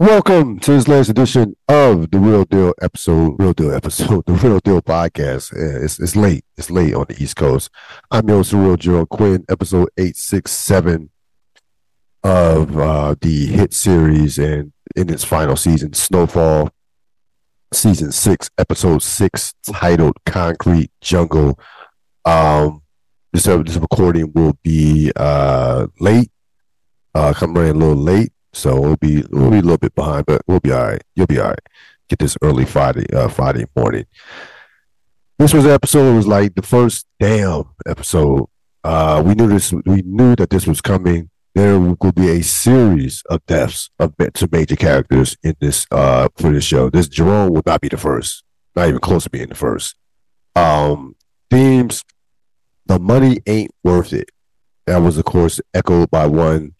Welcome to this latest edition of the Real Deal episode, Real Deal episode, the Real Deal podcast. Yeah, It's, it's late. It's late on the East Coast. I'm your host, Real Gerald Quinn, episode 867 of uh, the hit series and in its final season, Snowfall, season six, episode six, titled Concrete Jungle. Um, this, this recording will be uh, late, uh, come running a little late. So we'll be we'll be a little bit behind, but we'll be all right. You'll be all right. Get this early Friday uh, Friday morning. This was episode. It was like the first damn episode. Uh, we knew this. We knew that this was coming. There will be a series of deaths of to major characters in this uh for this show. This Jerome will not be the first. Not even close to being the first. Um, themes. The money ain't worth it. That was, of course, echoed by one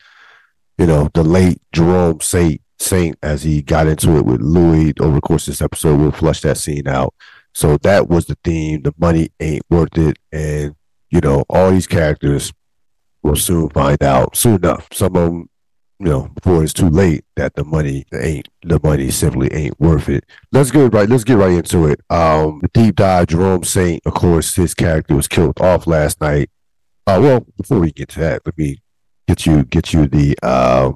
you know, the late Jerome Saint Saint as he got into it with Louie over the course of this episode. We'll flush that scene out. So that was the theme. The money ain't worth it, and you know, all these characters will soon find out soon enough. Some of them, you know, before it's too late, that the money ain't the money simply ain't worth it. Let's get right. Let's get right into it. Um, the deep dive. Jerome Saint, of course, his character was killed off last night. Uh, well, before we get to that, let me get you get you the uh,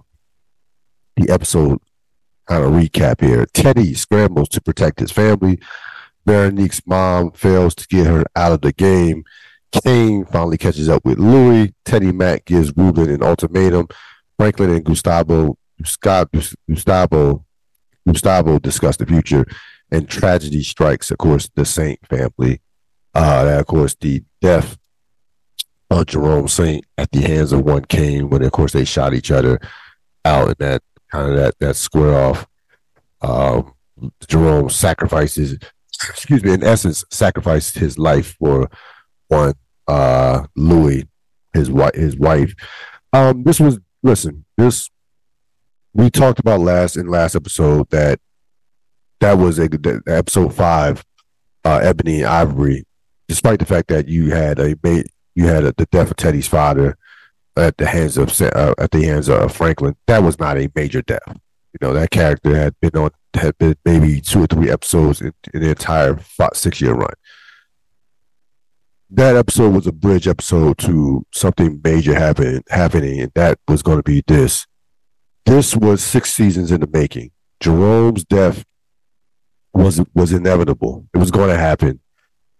the episode kind of recap here. Teddy scrambles to protect his family. Veronique's mom fails to get her out of the game. Kane finally catches up with Louie. Teddy Mack gives Ruben an ultimatum. Franklin and Gustavo Scott Gustavo Gustavo discuss the future, and tragedy strikes. Of course, the Saint family. Uh, of course, the death uh, Jerome Saint at the hands of one Kane when of course they shot each other out in that kind of that that square off. Um, Jerome sacrifices, excuse me, in essence, sacrificed his life for one uh, Louie, his wife. His wife. Um, this was listen. This we talked about last in last episode that that was a episode five, uh, Ebony Ivory. Despite the fact that you had a you had a, the death of Teddy's father at the hands of uh, at the hands of Franklin. That was not a major death. You know that character had been on had been maybe two or three episodes in, in the entire five, six year run. That episode was a bridge episode to something major happening happening, and that was going to be this. This was six seasons in the making. Jerome's death was was inevitable. It was going to happen,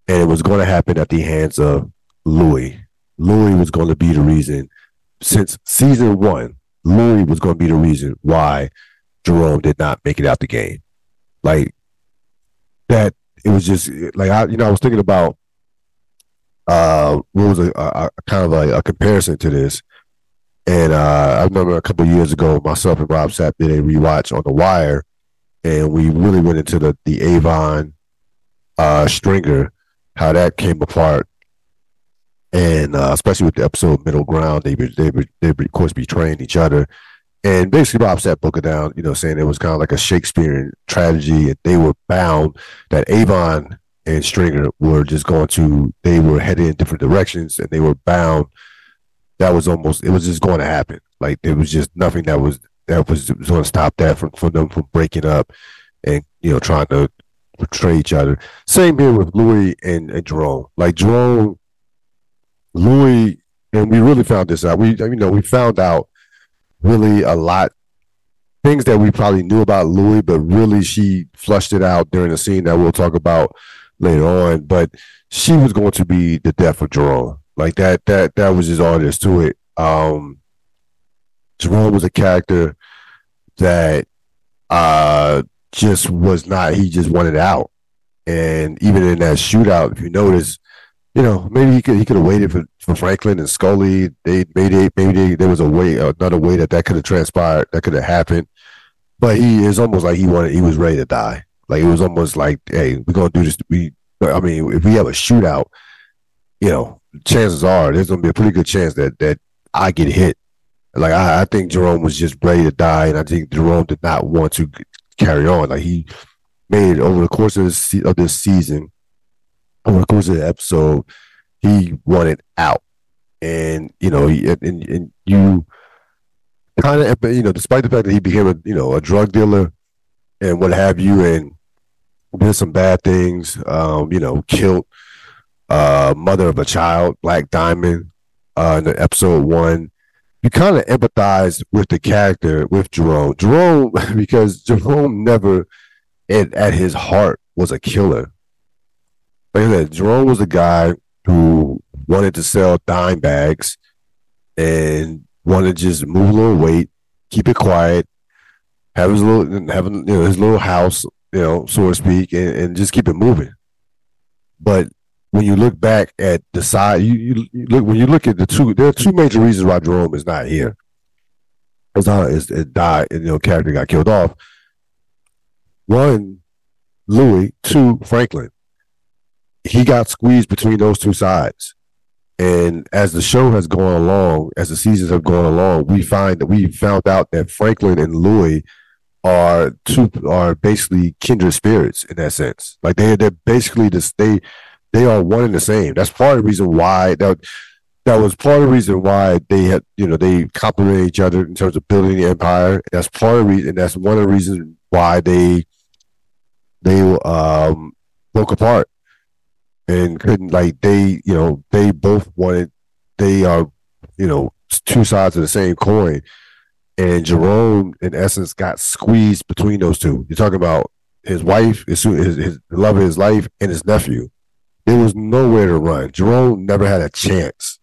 and it was going to happen at the hands of Louie. Louie was going to be the reason since season one. Louie was going to be the reason why Jerome did not make it out the game. Like that, it was just like I, you know, I was thinking about uh, what was a, a, a kind of like a, comparison to this, and uh, I remember a couple years ago, myself and Rob Sapp did a rewatch on The Wire, and we really went into the the Avon uh, Stringer, how that came apart and uh, especially with the episode middle ground, they they they of course betraying each other, and basically Bob Sapp broke it down, you know, saying it was kind of like a Shakespearean tragedy, and they were bound that Avon and Stringer were just going to they were headed in different directions, and they were bound. That was almost it was just going to happen. Like there was just nothing that was that was, was going to stop that from from them from breaking up, and you know trying to betray each other. Same here with Louie and, and Jerome. Like Jerome Louie, and we really found this out. We, you know, we found out really a lot things that we probably knew about Louie, but really she flushed it out during the scene that we'll talk about later on. But she was going to be the death of Jerome. Like that, that, that was just all to it. Um, Jerome was a character that uh just was not. He just wanted out, and even in that shootout, if you notice, you know, maybe he could he could have waited for, for Franklin and Scully. They maybe maybe they, there was a way another way that that could have transpired that could have happened. But he is almost like he wanted he was ready to die. Like it was almost like, hey, we're gonna do this. We, I mean, if we have a shootout, you know, chances are there's gonna be a pretty good chance that that I get hit. Like I, I think Jerome was just ready to die, and I think Jerome did not want to carry on. Like he made over the course of this, of this season over the course of the episode, he wanted out, and you know, he, and, and you kind of you know, despite the fact that he became a you know a drug dealer and what have you, and did some bad things, um, you know, killed uh mother of a child, Black Diamond, uh, in the episode one. You kind of empathize with the character with Jerome. Jerome, because Jerome never, at, at his heart, was a killer. Like I said, Jerome was a guy who wanted to sell dime bags and wanted to just move a little weight, keep it quiet, have his little having you know his little house, you know, so to speak, and, and just keep it moving. But when you look back at the side, you, you, you, look when you look at the two. There are two major reasons why Jerome is not here. It's not is it died, and you know, character got killed off. One, Louie. Two, Franklin. He got squeezed between those two sides. And as the show has gone along, as the seasons have gone along, we find that we found out that Franklin and Louie are two are basically kindred spirits in that sense. Like they they're basically just they they are one and the same. That's part of the reason why that that was part of the reason why they had you know they complement each other in terms of building the empire. That's part of the reason. That's one of the reasons why they they um broke apart and couldn't like they you know they both wanted they are you know two sides of the same coin. And jerome in essence got squeezed between those two. You're talking about his wife his, his, his love of his life and his nephew. There was nowhere to run. Jerome never had a chance.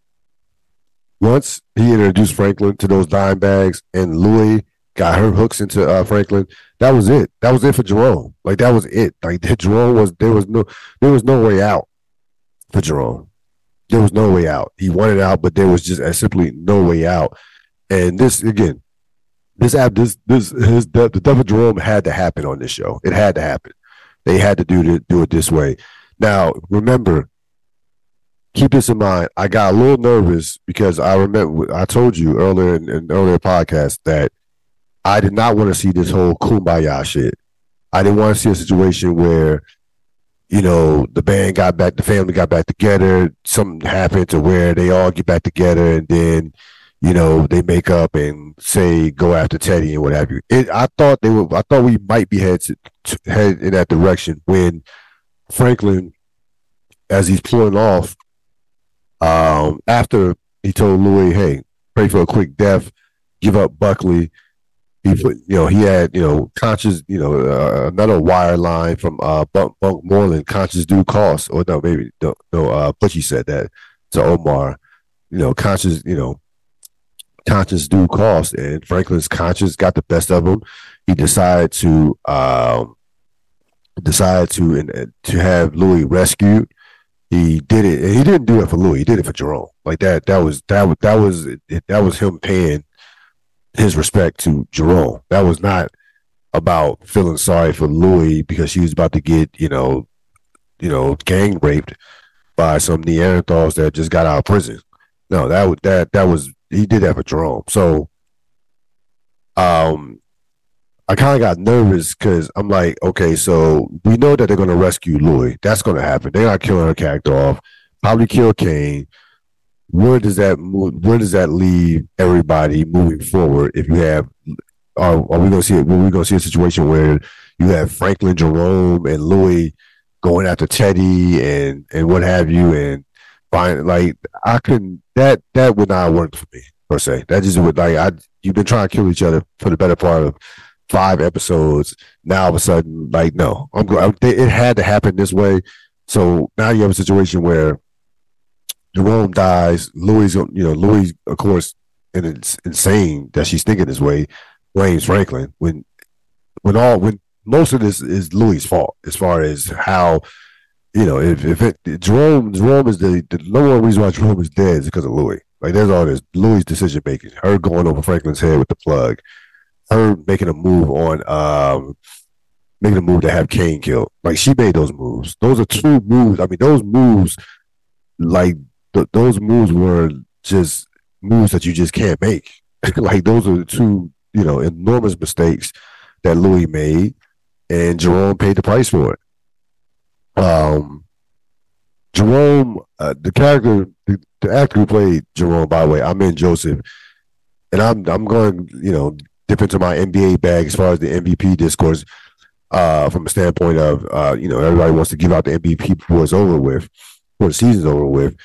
Once he introduced franklin to those dime bags and louie got her hooks into uh, franklin that was it. That was it for jerome. Like that was it. Like jerome was there was no there was no way out for Jerome. There was no way out. He wanted out, but there was just simply no way out. And this again, this app, this this his the, death of Jerome had to happen on this show. It had to happen. They had to do it do it this way. Now remember, keep this in mind. I got a little nervous because I remember I told you earlier in, in earlier podcast that I did not want to see this whole kumbaya shit. I didn't want to see a situation where you know, the band got back, the family got back together. Something happened to where they all get back together, and then, you know, they make up and say go after Teddy and what have you. It, I thought they were. I thought we might be head to, to head in that direction when Franklin, as he's pulling off, um, after he told Louie, "Hey, pray for a quick death, give up Buckley." He put, you know, he had, you know, conscious, you know, uh, another wire line from uh, Bunk, Bunk Moreland, conscious due cost, or no, maybe no, no, uh, Butchie said that to Omar, you know, conscious, you know, conscious due cost, and Franklin's conscience got the best of him. He decided to, um, decided to, and to have Louie rescued. He did it, and he didn't do it for Louie. He did it for Jerome. Like that. That was that was that was that was him paying his respect to Jerome. That was not about feeling sorry for Louie because she was about to get, you know, you know, gang raped by some Neanderthals that just got out of prison. No, that was that that was he did that for Jerome. So um I kind of got nervous because I'm like, okay, so we know that they're to rescue Louie. That's to happen. They're not killing her character off. Probably kill Kane where does that move, where does that leave everybody moving forward? If you have, are, are we going to see it? Are we going to see a situation where you have Franklin Jerome and Louie going after Teddy and and what have you, and find like I couldn't that that would not work for me per se. That just would like I you've been trying to kill each other for the better part of five episodes. Now all of a sudden, like no, I'm going. It had to happen this way. So now you have a situation where Jerome dies. Louie, you know, Louie, of course, and it's insane that she's thinking this way. Blames Franklin when, when all when most of this is Louie' fault as far as how, you know, if if it Jerome Jerome is the the number one reason why Jerome is dead is because of Louie. Like there's all this Louie' decision making, her going over Franklin's head with the plug, her making a move on um making a move to have Kane killed. Like she made those moves. Those are two moves. I mean, those moves like th- those moves were just moves that you just can't make. like those are the two, you know, enormous mistakes that Louie made, and Jerome paid the price for it. Um, Jerome, uh, the character, the, the, actor who played Jerome, by the way, Amin Joseph. and I'm I'm going, you know, dip into my NBA bag as far as the MVP discourse, uh, from a standpoint of, uh, you know, everybody wants to give out the MVP before it's over with, before the season's over with.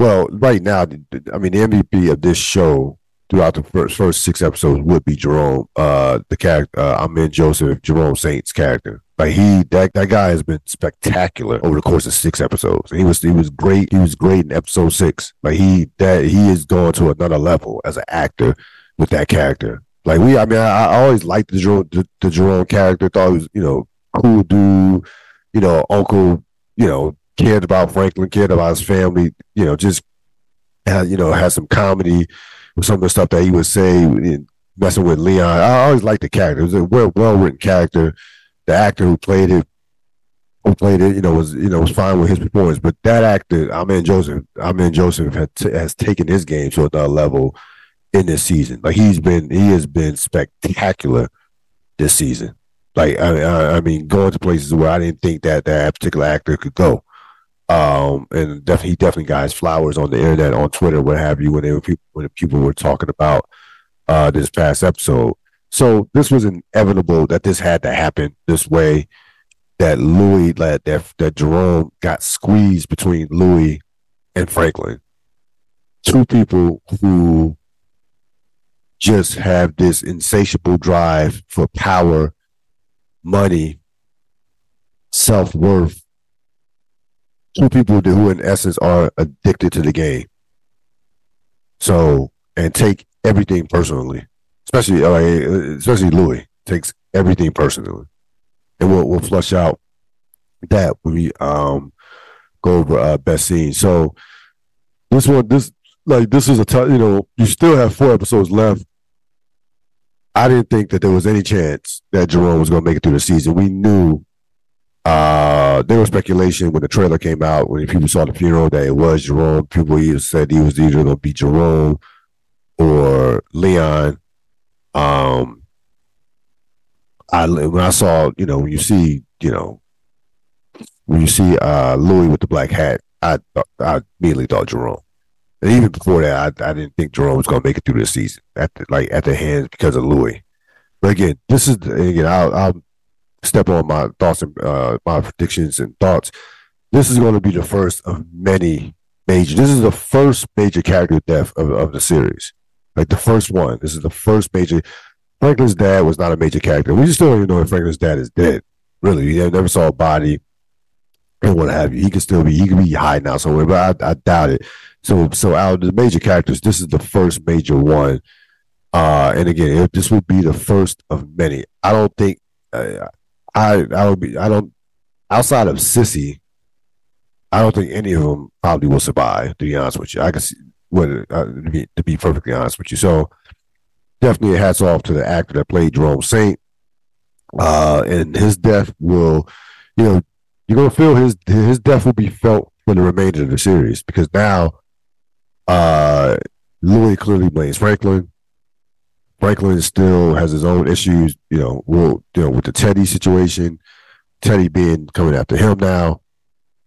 Well, right now, I mean, the MVP of this show throughout the first first six episodes would be Jerome, uh, the character, uh, Amin Joseph, Jerome Saint's character. Like he, that that guy has been spectacular over the course of six episodes. He was he was great. He was great in episode six. Like he that he is going to another level as an actor with that character. Like we, I mean, I, I always liked the Jerome, the, the Jerome character. Thought he was, you know, cool dude. You know, uncle. You know, cared about Franklin, cared about his family. You know, just had, you know, had some comedy with some of the stuff that he would say, messing with Leon. I always liked the character. It was a well well written character the actor who played it who played it, you know, was you know was fine with his performance. But that actor, Amin Joseph, Amin Joseph t- has taken his game to another level in this season. Like he's been, he has been spectacular this season. Like I, I, I mean, going to places where I didn't think that that particular actor could go. Um, and definitely, he definitely got his flowers on the internet, on Twitter, what have you, when they were people, when people were talking about uh, this past episode. So this was inevitable that this had to happen this way. That Louie, that that, that Jerome got squeezed between Louie and Franklin, two people who just have this insatiable drive for power, money, self worth. Two people who, in essence, are addicted to the game. So, and take everything personally especially uh, especially Louie takes everything personally, and we'll we'll flush out that when we um go over uh, best scene. So this one, this like this is a t- you know you still have four episodes left. I didn't think that there was any chance that Jerome was going to make it through the season. We knew uh, there was speculation when the trailer came out, when people saw the funeral, that it was Jerome. People either said he was either going to be Jerome or Leon. Um, I when I saw, you know, when you see, you know, when you see uh Louie with the black hat, I I immediately thought Jerome. And even before that, I, I didn't think Jerome was going to make it through this season at the, like at the hands because of Louis. But again, this is again, I'll, I'll step on my thoughts and uh, my predictions and thoughts. This is going to be the first of many major. This is the first major character death of, of the series. Like the first one. This is the first major. Franklin's dad was not a major character. We still don't even know if Franklin's dad is dead. Really, we never saw a body and what have you. He could still be. He could be hiding out somewhere, but I, I doubt it. So, so out of the major characters, this is the first major one. Uh, and again, it, this would be the first of many. I don't think. Uh, I I would be. I don't. Outside of Cissy, I don't think any of them probably will survive. To be honest with you, I can see what uh, to, be, to be perfectly honest with you. So definitely hats off to the actor that played Jerome Saint. Uh, and his death will, you know, you're gonna feel his his death will be felt for the remainder of the series because now, uh, Louie clearly blames Franklin. Franklin still has his own issues, you know, we'll, you know with the Teddy situation, Teddy being coming after him now,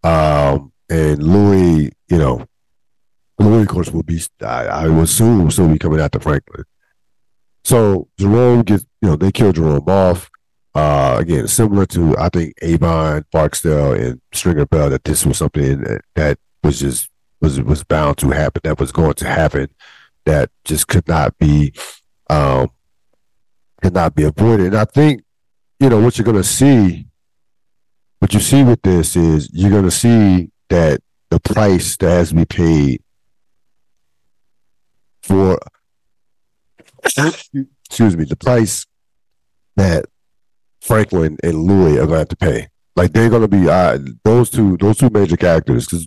um, and Louie, you know, Louie, of course, will be, I, I would assume, will still be coming after Franklin. So Jerome gets, you know, they kill Jerome off. Uh, again, similar to, I think, Avon, Barksdale, and Stringer Bell, that this was something that, that was just, was, was bound to happen, that was going to happen, that just could not be, um, could not be avoided. And I think, you know, what you're going to see, what you see with this is you're going to see that the price that has to be paid for excuse me, the price that Franklin and Louis are going to have to pay. Like they're going to be uh, those two those two major characters because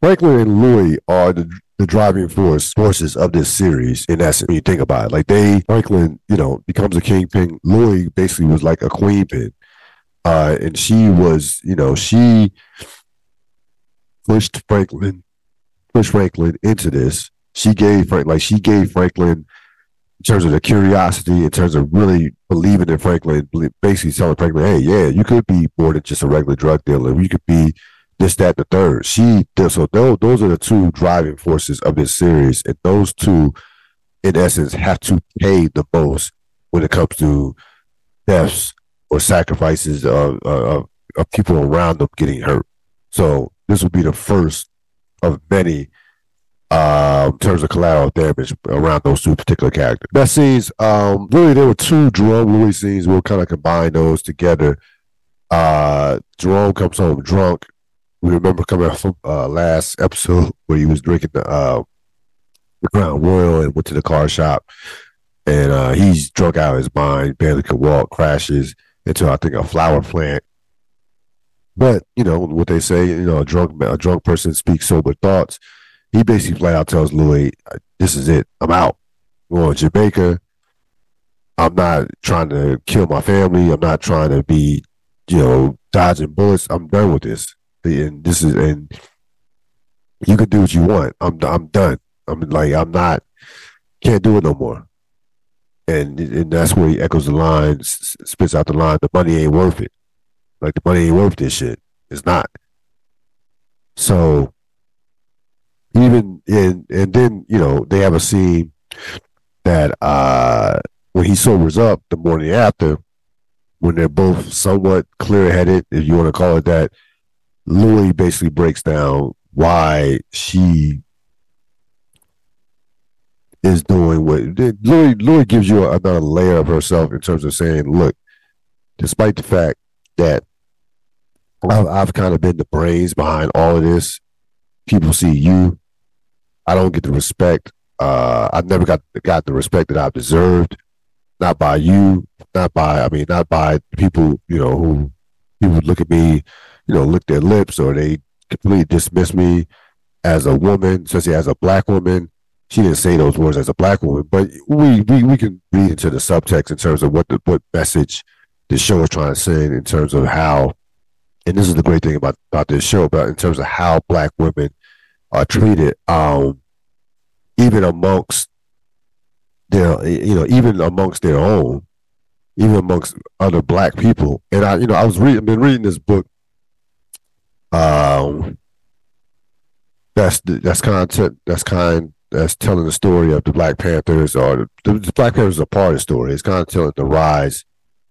Franklin and Louie are the, the driving force forces of this series in essence. When you think about it, like they Franklin, you know, becomes a kingpin. Louie basically was like a queen pin, uh, and she was, you know, she pushed Franklin, pushed Franklin into this she gave Frank like she gave Franklin in terms of the curiosity, in terms of really believing in Franklin, basically telling Franklin, hey, yeah, you could be more than just a regular drug dealer. You could be this, that, the third. She so those those are the two driving forces of this series, and those two in essence, have to pay the most when it comes to deaths or sacrifices of, of, of people around them getting hurt. So this will be the first of many uh, in terms of collateral damage around those two particular characters. Best scenes, um, really, there were two Jerome Louie scenes. We'll kind of combine those together. Uh, Jerome comes home drunk. We remember coming from uh, last episode where he was drinking the uh, the Crown Royal and went to the car shop, and uh, he's drunk out of his mind, barely can walk, crashes into I think a flower plant. But you know what they say, you know, a drunk a drunk person speaks sober thoughts he basically flat out tells Louie, "This is it. I'm out. I'm going to Jamaica. I'm not trying to kill my family. I'm not trying to be, you know, dodging bullets. I'm done with this. And this is and you can do what you want. I'm I'm done. I'm like I'm not can't do it no more. And and that's where he echoes the line, spits out the line. The money ain't worth it. Like the money ain't worth this shit. It's not. So even in and then you know they have a scene that uh when he sobers up the morning after when they're both somewhat clear headed if you want to call it that louie basically breaks down why she is doing what louie louie gives you another layer of herself in terms of saying look despite the fact that I've, I've kind of been the brains behind all of this people see you I don't get the respect. Uh, I never got got the respect that I've deserved, not by you, not by I mean, not by people you know who people look at me, you know, lick their lips or they completely dismiss me as a woman, especially as a black woman. She didn't say those words as a black woman, but we we, we can read into the subtext in terms of what the what message the show is trying to send in terms of how, and this is the great thing about about this show, but in terms of how black women are treated. Um, even amongst their, you know, even amongst their own, even amongst other black people. And I, you know, I was reading, been reading this book. Um, that's that's of that's kind that's telling the story of the Black Panthers, or the, the Black Panthers are part of the story. It's kind of telling the rise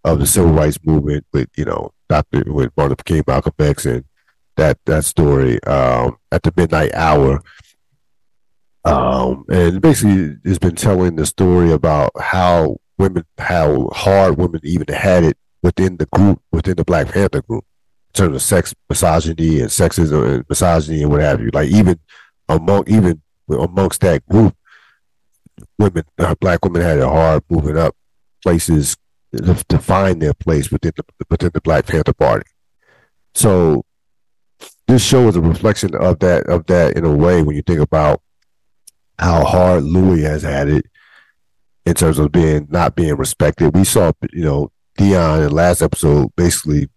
of the civil rights movement with you know Dr. with Martin Luther King, Malcolm X, and that that story um, at the midnight hour um, and basically, it's been telling the story about how women, how hard women even had it within the group, within the Black Panther group, terms of sex, misogyny, and sexism, and misogyny, and what have you. Like even among even amongst that group, women, uh, black women had it hard moving up places to, to find their place within the within the Black Panther Party. So this show is a reflection of that of that in a way when you think about how hard Louie has had it in terms of being not being respected. We saw, you know, Dion in the last episode basically,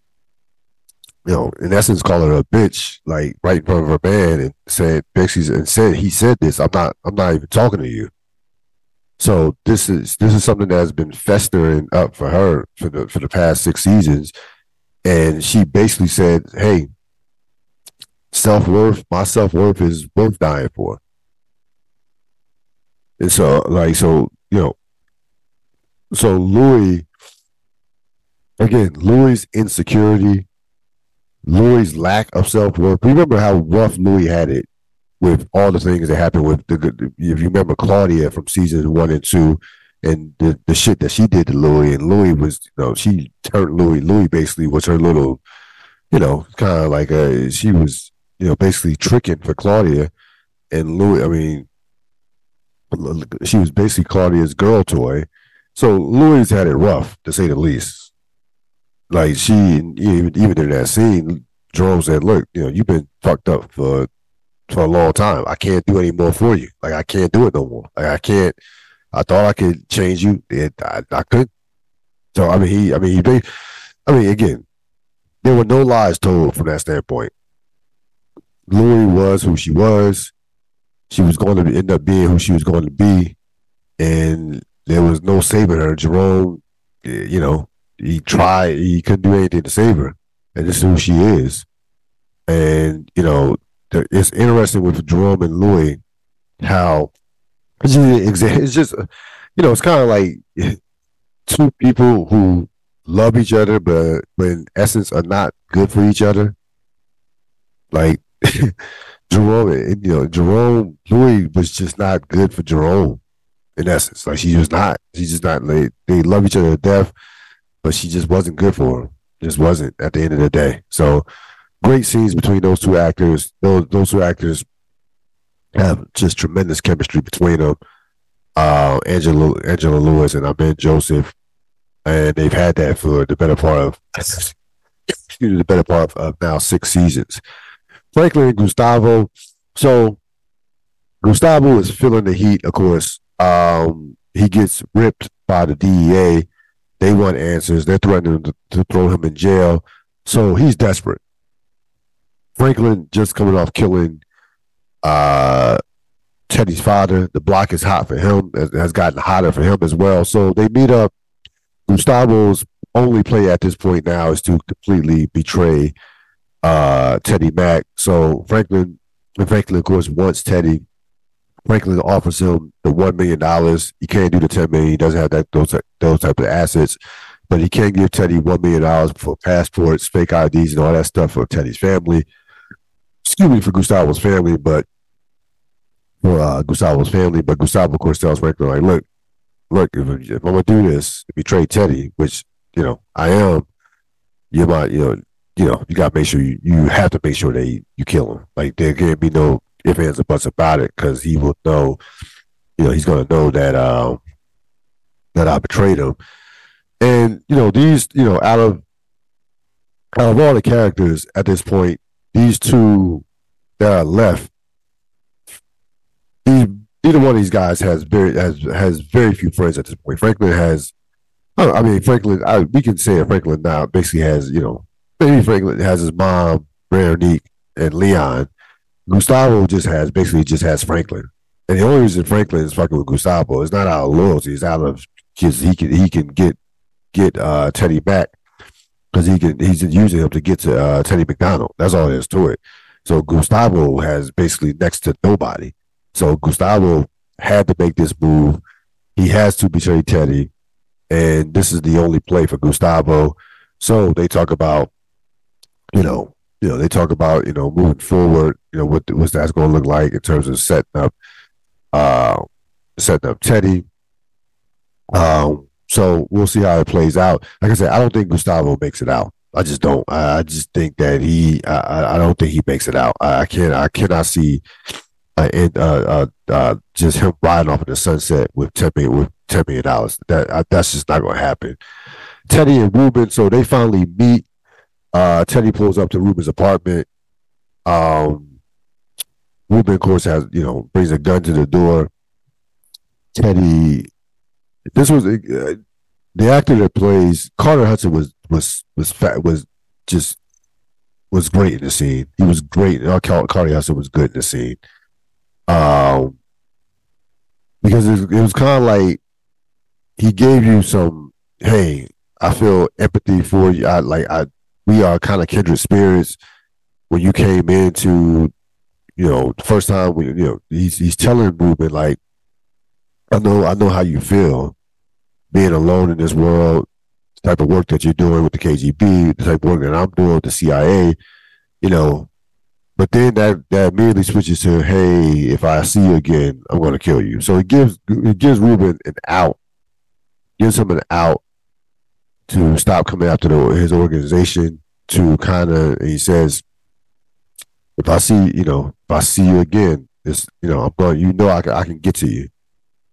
you know, in essence, call her a bitch, like right in front of her band, and said basically and said he said this. I'm not. I'm not even talking to you. So this is this is something that has been festering up for her for the for the past six seasons, and she basically said, "Hey, self worth, my self worth is worth dying for." And so, like, so, you know, so Louie, again, Louie' insecurity, Louie' lack of self worth. Remember how rough Louie had it with all the things that happened with the, if you remember Claudia from seasons one and two, and the, the shit that she did to Louie, and Louie was, you know, she turned Louie. Louie basically was her little, you know, kind of like a, she was, you know, basically tricking for Claudia. And Louie, I mean, she was basically Claudia's girl toy. So Louie had it rough, to say the least. Like she, even even in that scene, Jerome said, "Look, you know, you've been fucked up for for a long time. I can't do any more for you. Like I can't do it no more. Like I can't. I thought I could change you. It, I, I could. So I mean, he. I mean, he. I mean, again, there were no lies told from that standpoint. Louie was who she was she was going to end up being who she was going to be, and there was no saving her. Jerome, eh, you know, he tried, he couldn't do anything to save her, and this is who she is. And you know, it's interesting with Jerome and Louie how It's just, it's just you know, it's kind of like two people who love each other, but but in essence are not good for each other. Like Jerome, you know, Jerome Louie was just not good for Jerome. In essence, like she was not. She's just not. Like, they love each other to death, but she just wasn't good for him. Just wasn't at the end of the day. So great scenes between those two actors. Those those two actors have just tremendous chemistry between them. Uh, Angela Angela Lewis and Amin Joseph, and they've had that for the better part of excuse me, the better part of now six seasons. Franklin and Gustavo. So Gustavo is feeling the heat, of course. Um, he gets ripped by the DEA. They want answers. They're threatening to, to throw him in jail. So he's desperate. Franklin just coming off killing uh, Teddy's father. The block is hot for him, it has gotten hotter for him as well. So they meet up. Gustavo's only play at this point now is to completely betray uh, Teddy Mack. So Franklin, Franklin, of course, wants Teddy. Franklin offers him the one million dollars. He can't do the ten million. He doesn't have that those those type of assets, but he can give Teddy one million dollars for passports, fake IDs, and all that stuff for Teddy's family excuse me for Gustavo's family, but for uh, Gustavo's family. But Gustavo, of course, tells Franklin, like, look, look, if, if I'm gonna do this, betray Teddy, which you know I am, you might, you know, you know, you got to make sure you, you have to make sure you, you kill him. Like there can't be no ifs ands or buts about it because he will know, you know, he's gonna know that um that I betrayed him. And you know these, you know, out of out of all the characters at this point, these two that are left, either one of these guys has very has has very few friends at this point. Franklin has, I mean Franklin. I, we can say Franklin now basically has you know maybe Franklin has his mom, Veronique, and Leon. Gustavo just has basically just has Franklin, and the only reason Franklin is fucking with Gustavo is not out of loyalty. It's out of because he can he can get get uh, Teddy back because he can he's using him to get to uh, Teddy McDonald. That's all there is to it. So Gustavo has basically next to nobody. So Gustavo had to make this move. He has to betray Teddy, and this is the only play for Gustavo. So they talk about, you know, you know, they talk about you know moving forward. You know what what's that's going to look like in terms of setting up, uh, setting up Teddy. Um, so we'll see how it plays out. Like I said, I don't think Gustavo makes it out. I just don't. I just think that he. I, I don't think he makes it out. I can't. I cannot see. Uh, uh, uh, uh, just him riding off in the sunset with ten million with ten million dollars. That that's just not going to happen. Teddy and Ruben. So they finally meet. Uh, Teddy pulls up to Ruben's apartment. Um, Ruben, of course, has you know brings a gun to the door. Teddy this was uh, the actor that plays Carter Hudson was was was fat, was just was great in the scene. He was great. Carter Hudson was good in the scene. Um, because it, it was kind of like he gave you some. Hey, I feel empathy for you. I like I. We are kind of kindred spirits. When you came into, you know, the first time we, you know, he's he's telling Ruben like, I know, I know how you feel being alone in this world, the type of work that you're doing with the KGB, the type of work that I'm doing with the CIA, you know. But then that that immediately switches to, hey, if I see you again, I'm going to kill you. So it gives it gives Ruben an out, gives him an out to stop coming after the, his organization. To kind of, he says, if I see, you know, if I see you again, it's, you know, I'm going, you know, I can, I can get to you.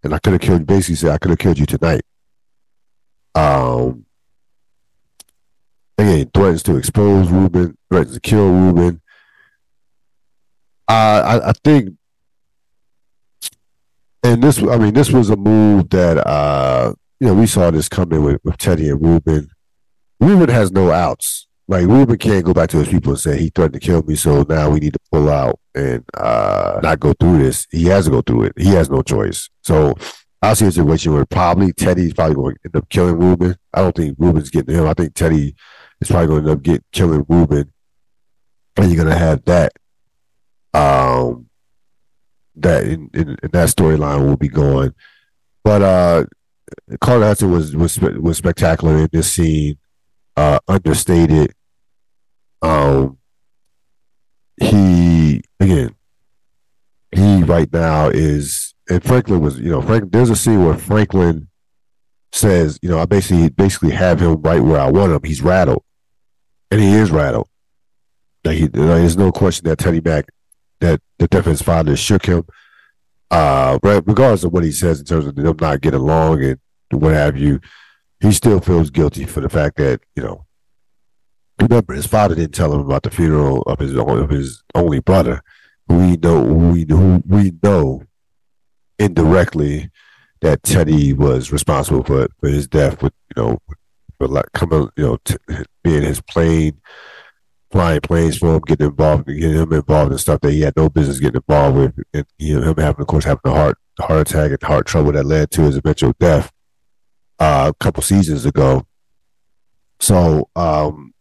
And I could have killed, basically said, I could have killed you tonight. Um, again, threatens to expose Ruben, threatens to kill Ruben. I, I think, and this, I mean, this was a move that, uh, you know, we saw this coming with, with Teddy and Ruben. Ruben has no outs. Like Ruben can't go back to his people and say he threatened to kill me, so now we need to pull out and uh, not go through this. He has to go through it. He has no choice. So I see a situation where probably Teddy's probably going to end up killing Ruben. I don't think Ruben's getting him. I think Teddy is probably going to end up getting killing Ruben, and you're going to have that. Um, that in, in, in that storyline will be going. But uh, Carter Hudson was was was spectacular in this scene. Uh, understated. Um, he again, he right now is, and Franklin was, you know, Frank. There's a scene where Franklin says, you know, I basically basically have him right where I want him. He's rattled, and he is rattled. Like he, there's no question that Teddy Mack, that the defense father shook him. Uh, regardless of what he says in terms of them not getting along and what have you, he still feels guilty for the fact that you know. Remember, his father didn't tell him about the funeral of his of his only brother, we know we who we know indirectly that Teddy was responsible for for his death with you know for like coming you know t- being his plane flying planes for him, getting involved, getting him involved in stuff that he had no business getting involved with, and you know him having, of course, having a heart heart attack and heart trouble that led to his eventual death uh, a couple seasons ago. So um,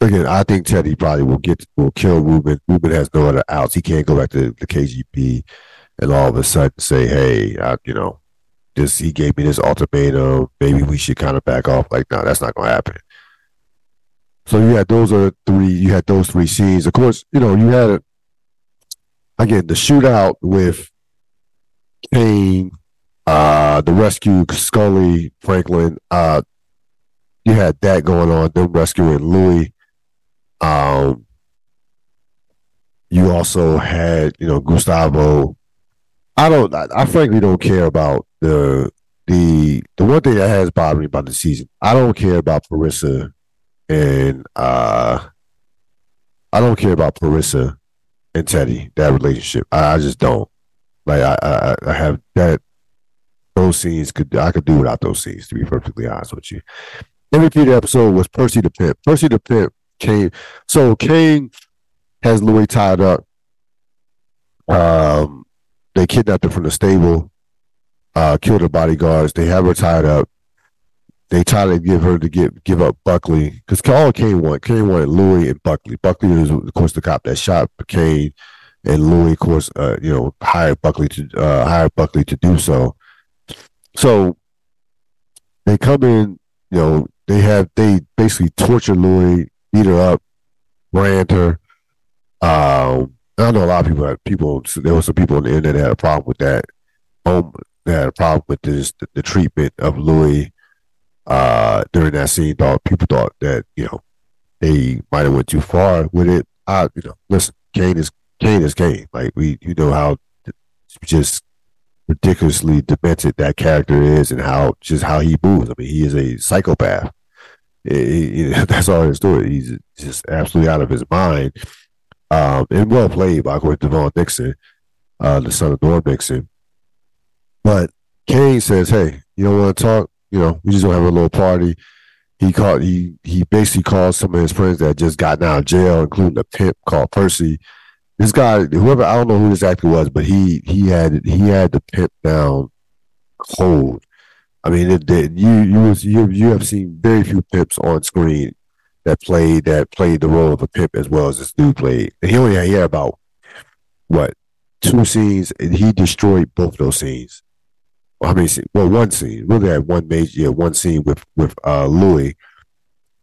again, I think Teddy probably will get will kill Ruben. Ruben has no other outs. He can't go back to the KGB and all of a sudden say, "Hey, I, you know, this he gave me this ultimatum. Maybe we should kind of back off." Like, no, that's not going to happen. So you had those are three. You had those three scenes. Of course, you know you had again the shootout with Kane, uh, the rescue Scully Franklin. Uh, you had that going on. Them rescuing Louie. Um, you also had you know Gustavo. I don't. I, I frankly don't care about the the the one thing that has bothered me about the season. I don't care about Parissa and uh, I don't care about Parissa and Teddy that relationship. I, I just don't. Like I, I, I have that. Those scenes could I could do without those scenes. To be perfectly honest with you, MVP of the episode was Percy the Pimp. Percy the Pimp came. So Kane has Louie tied up. Um, they kidnapped her from the stable. Uh, killed her bodyguards. They have her tied up they try to give her to give give up Buckley because all Kane wanted Kane wanted Louie and Buckley. Buckley was of course the cop that shot Kane, and Louie of course uh, you know hired Buckley to uh, Buckley to do so. So they come in, you know, they have they basically torture Louie, beat her up, brand her. Um, I know a lot of people. People there were some people on the internet that had a problem with that. Um, that had a problem with this the, the treatment of Louie uh, during that scene thought people thought that you know they might have went too far with it. I you know listen, Kane is Kane is Kane. Like we you know how just ridiculously demented that character is and how just how he moves. I mean, he is a psychopath. That's all his story. He's just absolutely out of his mind. Um, and well played by, of DeVaughn Nixon, uh, the son of Norm Nixon. But Kane says, "Hey, you don't want to talk? You know, we just gonna have a little party. He called. He he basically called some of his friends that just got out of jail, including a pimp called Percy. This guy, whoever I don't know who this actor was, but he he had he had the pimp down cold. I mean, it did. You you was you you have seen very few pimps on screen that played that played the role of a pimp as well as this dude played. And he only had, he had about what two scenes, and he destroyed both of those scenes how many scenes? Well, one scene. Really had one major, yeah, one scene with with uh, Louie.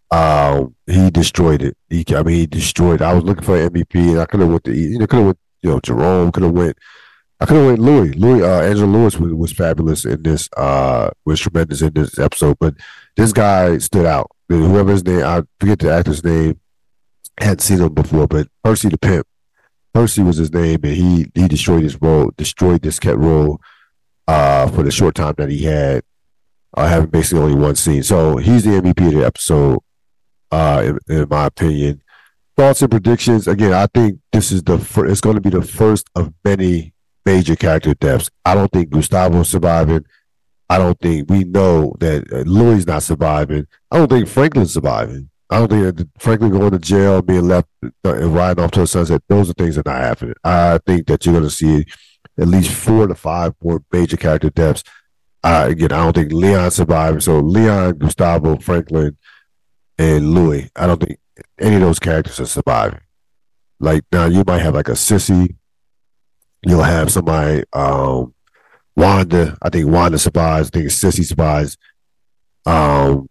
Um, he destroyed it. He, I mean, he destroyed. I was looking for an MVP, and I could have went to you know could have went you know Jerome could have went. I could have went Louie. Louie uh, Angela Lewis was, was fabulous in this. Uh, was tremendous in this episode, but this guy stood out. Whoever his name, I forget the actor's name. Hadn't seen him before, but Percy the Pimp. Percy was his name, and he he destroyed his role, destroyed this cat role uh, for the short time that he had, uh, having basically only one scene. So he's the MVP of the episode, uh, in, in my opinion. Thoughts and predictions. Again, I think this is the fir- it's going to be the first of many major character deaths. I don't think Gustavo's surviving. I don't think we know that uh, Louie not surviving. I don't think Franklin's surviving. I don't think Franklin going to jail, being left uh, and riding off to the sunset. Those are things that are not happening. I think that you're going to see at least four to five more major character deaths. Uh, again, I don't think Leon survived. So Leon, Gustavo, Franklin, and Louie. I don't think any of those characters are surviving. Like now, you might have like a Cissy You'll have somebody, um, Wanda. I think Wanda survives. I think Cissy survives. Um,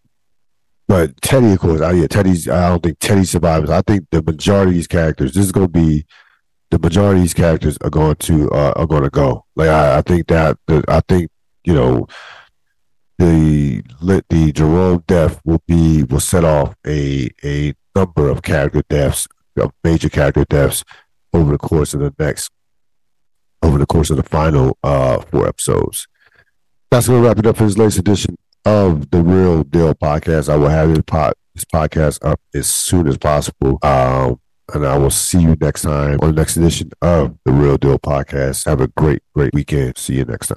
but Teddy, of course, I, yeah, Teddy's. I don't think Teddy survives. I think the majority of these characters. This is going to be the majority of these characters are going to uh, are going to go. Like I, I think that the, I think you know the the Jerome death will be will set off a a number of character deaths, of major character deaths over the course of the next over the course of the final uh four episodes. That's gonna wrap it up for this latest edition of the Real Deal podcast. I will have this, this podcast up as soon as possible. Um, and I will see you next time on the next edition of the Real Deal podcast. Have a great, great weekend. See you next time.